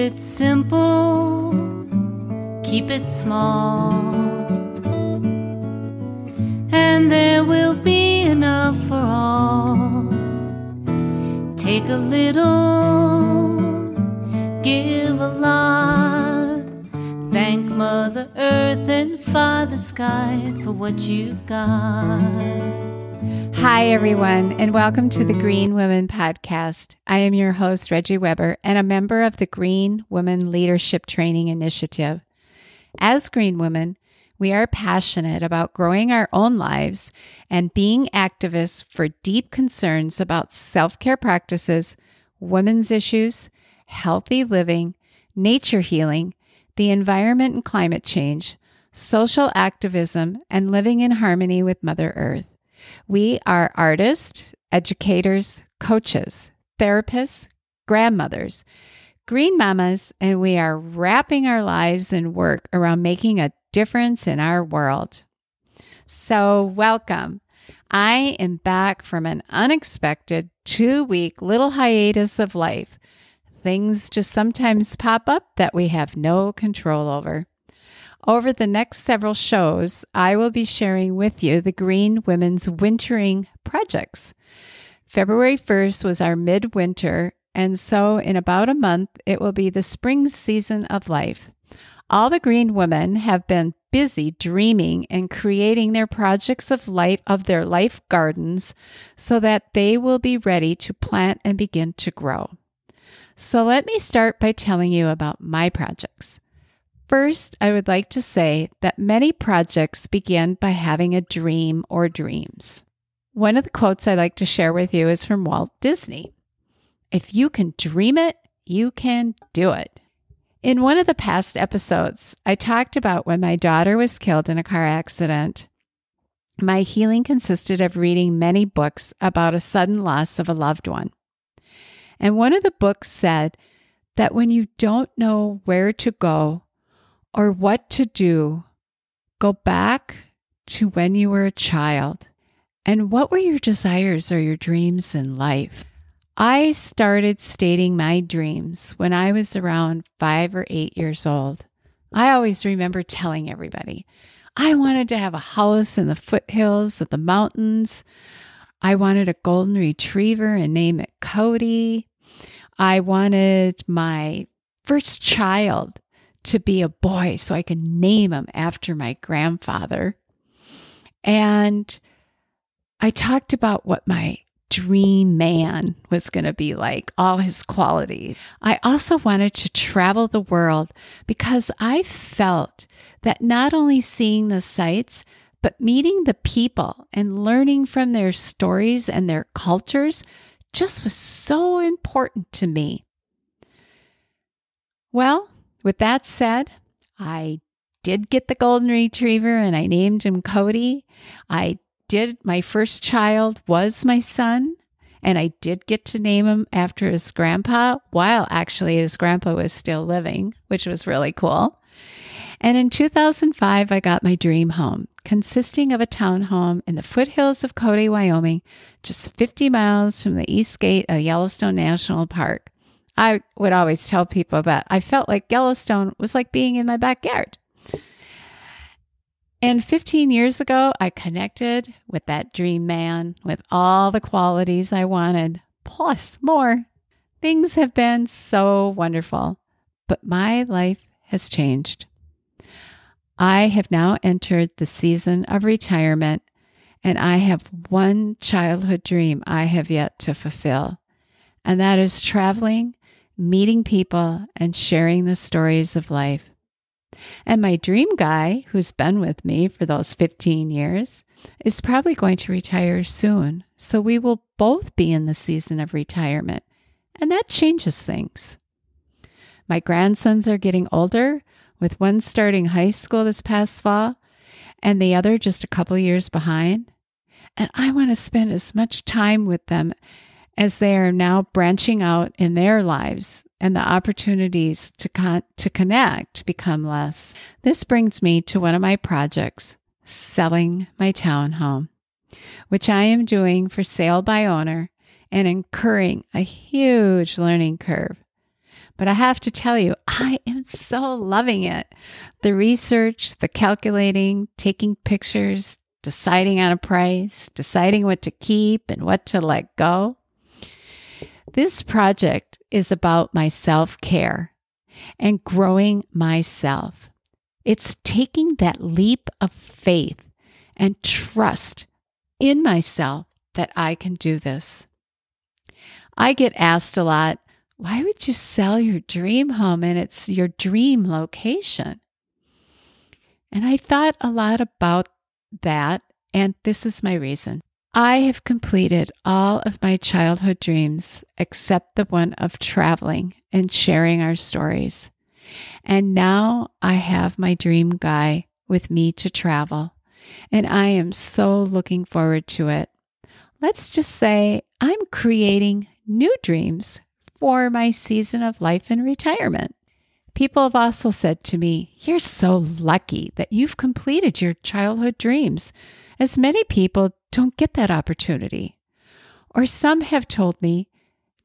it simple, keep it small, and there will be enough for all. Take a little, give a lot. Thank Mother Earth and Father Sky for what you've got. Hi, everyone, and welcome to the Green Women Podcast. I am your host, Reggie Weber, and a member of the Green Women Leadership Training Initiative. As Green Women, we are passionate about growing our own lives and being activists for deep concerns about self care practices, women's issues, healthy living, nature healing, the environment and climate change, social activism, and living in harmony with Mother Earth. We are artists, educators, coaches, therapists, grandmothers, green mamas, and we are wrapping our lives and work around making a difference in our world. So, welcome. I am back from an unexpected two week little hiatus of life. Things just sometimes pop up that we have no control over. Over the next several shows, I will be sharing with you the Green Women's Wintering projects. February 1st was our midwinter, and so in about a month, it will be the spring season of life. All the Green Women have been busy dreaming and creating their projects of life of their life gardens so that they will be ready to plant and begin to grow. So let me start by telling you about my projects. First, I would like to say that many projects begin by having a dream or dreams. One of the quotes I like to share with you is from Walt Disney If you can dream it, you can do it. In one of the past episodes, I talked about when my daughter was killed in a car accident. My healing consisted of reading many books about a sudden loss of a loved one. And one of the books said that when you don't know where to go or what to do, go back to when you were a child. And what were your desires or your dreams in life? I started stating my dreams when I was around five or eight years old. I always remember telling everybody I wanted to have a house in the foothills of the mountains. I wanted a golden retriever and name it Cody. I wanted my first child to be a boy so I could name him after my grandfather. And I talked about what my dream man was going to be like, all his qualities. I also wanted to travel the world because I felt that not only seeing the sights, but meeting the people and learning from their stories and their cultures just was so important to me. Well, with that said, I did get the golden retriever and I named him Cody. I did, my first child was my son, and I did get to name him after his grandpa, while actually his grandpa was still living, which was really cool. And in 2005, I got my dream home, consisting of a townhome in the foothills of Cody, Wyoming, just 50 miles from the east gate of Yellowstone National Park. I would always tell people that I felt like Yellowstone was like being in my backyard. And 15 years ago, I connected with that dream man with all the qualities I wanted, plus more. Things have been so wonderful, but my life has changed. I have now entered the season of retirement, and I have one childhood dream I have yet to fulfill, and that is traveling meeting people, and sharing the stories of life. And my dream guy, who's been with me for those 15 years, is probably going to retire soon. So we will both be in the season of retirement. And that changes things. My grandsons are getting older, with one starting high school this past fall and the other just a couple years behind. And I want to spend as much time with them as they are now branching out in their lives and the opportunities to con- to connect become less. This brings me to one of my projects, selling my townhome, which I am doing for sale by owner and incurring a huge learning curve. But I have to tell you, I am so loving it. The research, the calculating, taking pictures, deciding on a price, deciding what to keep and what to let go. This project is about my self care and growing myself. It's taking that leap of faith and trust in myself that I can do this. I get asked a lot, why would you sell your dream home and it's your dream location? And I thought a lot about that, and this is my reason. I have completed all of my childhood dreams except the one of traveling and sharing our stories. And now I have my dream guy with me to travel, and I am so looking forward to it. Let's just say I'm creating new dreams for my season of life and retirement. People have also said to me, You're so lucky that you've completed your childhood dreams, as many people don't get that opportunity. Or some have told me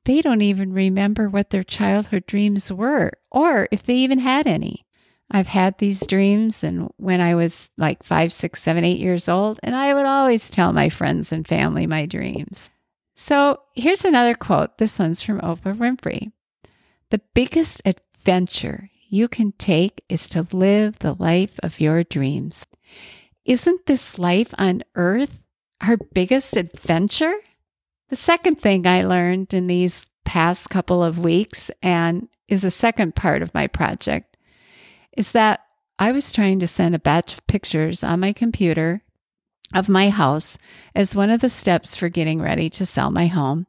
they don't even remember what their childhood dreams were, or if they even had any. I've had these dreams, and when I was like five, six, seven, eight years old, and I would always tell my friends and family my dreams. So here's another quote. This one's from Oprah Winfrey. The biggest adventure you can take is to live the life of your dreams. Isn't this life on earth our biggest adventure? The second thing I learned in these past couple of weeks, and is the second part of my project, is that I was trying to send a batch of pictures on my computer of my house as one of the steps for getting ready to sell my home.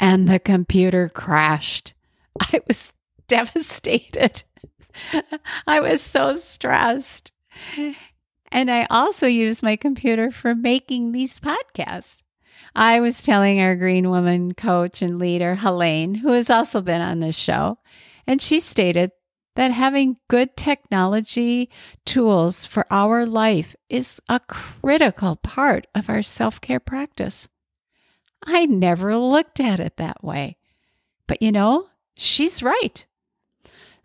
And the computer crashed. I was devastated. I was so stressed. And I also use my computer for making these podcasts. I was telling our Green Woman coach and leader, Helene, who has also been on this show, and she stated that having good technology tools for our life is a critical part of our self care practice. I never looked at it that way. But you know, she's right.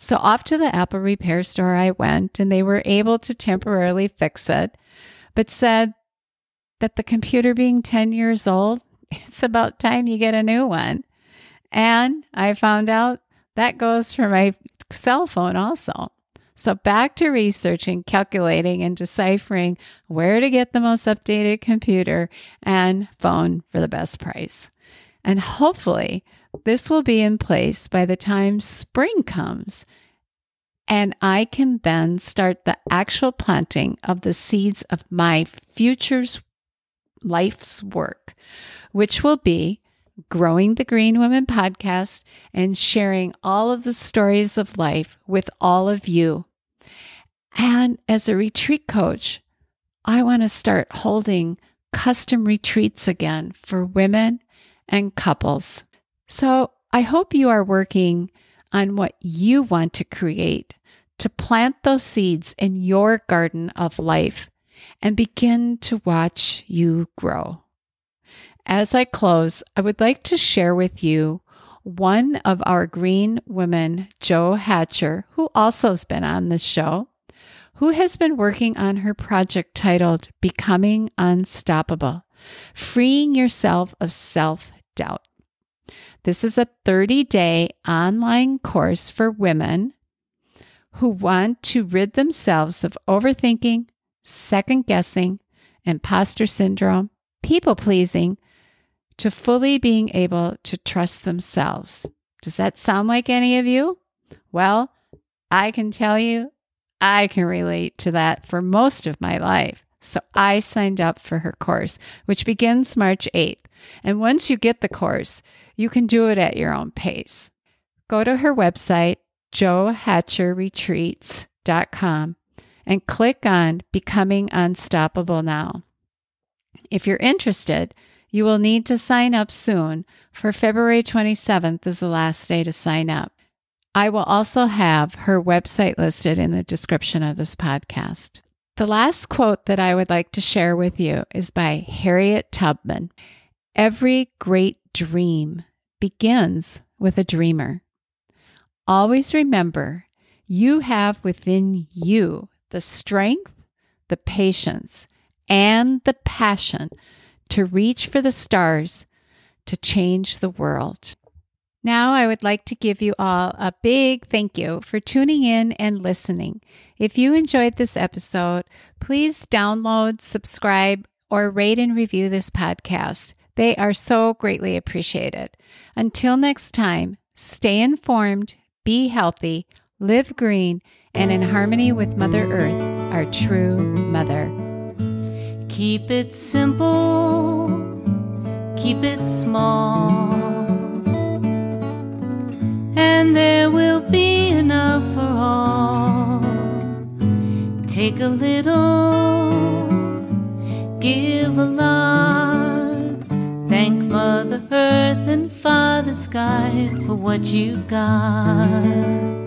So off to the Apple repair store I went, and they were able to temporarily fix it, but said that the computer being 10 years old, it's about time you get a new one. And I found out that goes for my cell phone also. So back to researching, calculating, and deciphering where to get the most updated computer and phone for the best price. And hopefully, this will be in place by the time spring comes. And I can then start the actual planting of the seeds of my future's life's work, which will be growing the Green Women podcast, and sharing all of the stories of life with all of you. And as a retreat coach, I want to start holding custom retreats again for women and couples. So I hope you are working on what you want to create to plant those seeds in your garden of life and begin to watch you grow. As I close, I would like to share with you one of our green women, Jo Hatcher, who also has been on the show, who has been working on her project titled Becoming Unstoppable Freeing Yourself of Self Doubt. This is a 30 day online course for women who want to rid themselves of overthinking, second guessing, imposter syndrome, people pleasing, to fully being able to trust themselves. Does that sound like any of you? Well, I can tell you, I can relate to that for most of my life. So I signed up for her course, which begins March 8th. And once you get the course, you can do it at your own pace. Go to her website, johatcherretreats.com, and click on Becoming Unstoppable Now. If you're interested, you will need to sign up soon, for February 27th is the last day to sign up. I will also have her website listed in the description of this podcast. The last quote that I would like to share with you is by Harriet Tubman. Every great dream begins with a dreamer. always remember you have within you the strength, the patience, and the passion to reach for the stars to change the world. Now, I would like to give you all a big thank you for tuning in and listening. If you enjoyed this episode, please download, subscribe, or rate and review this podcast. They are so greatly appreciated. Until next time, stay informed, be healthy, live green, and in harmony with Mother Earth, our true mother. Keep it simple, keep it small, and there will be enough for all. Take a little, give a lot. Earth and Father Sky for what you've got.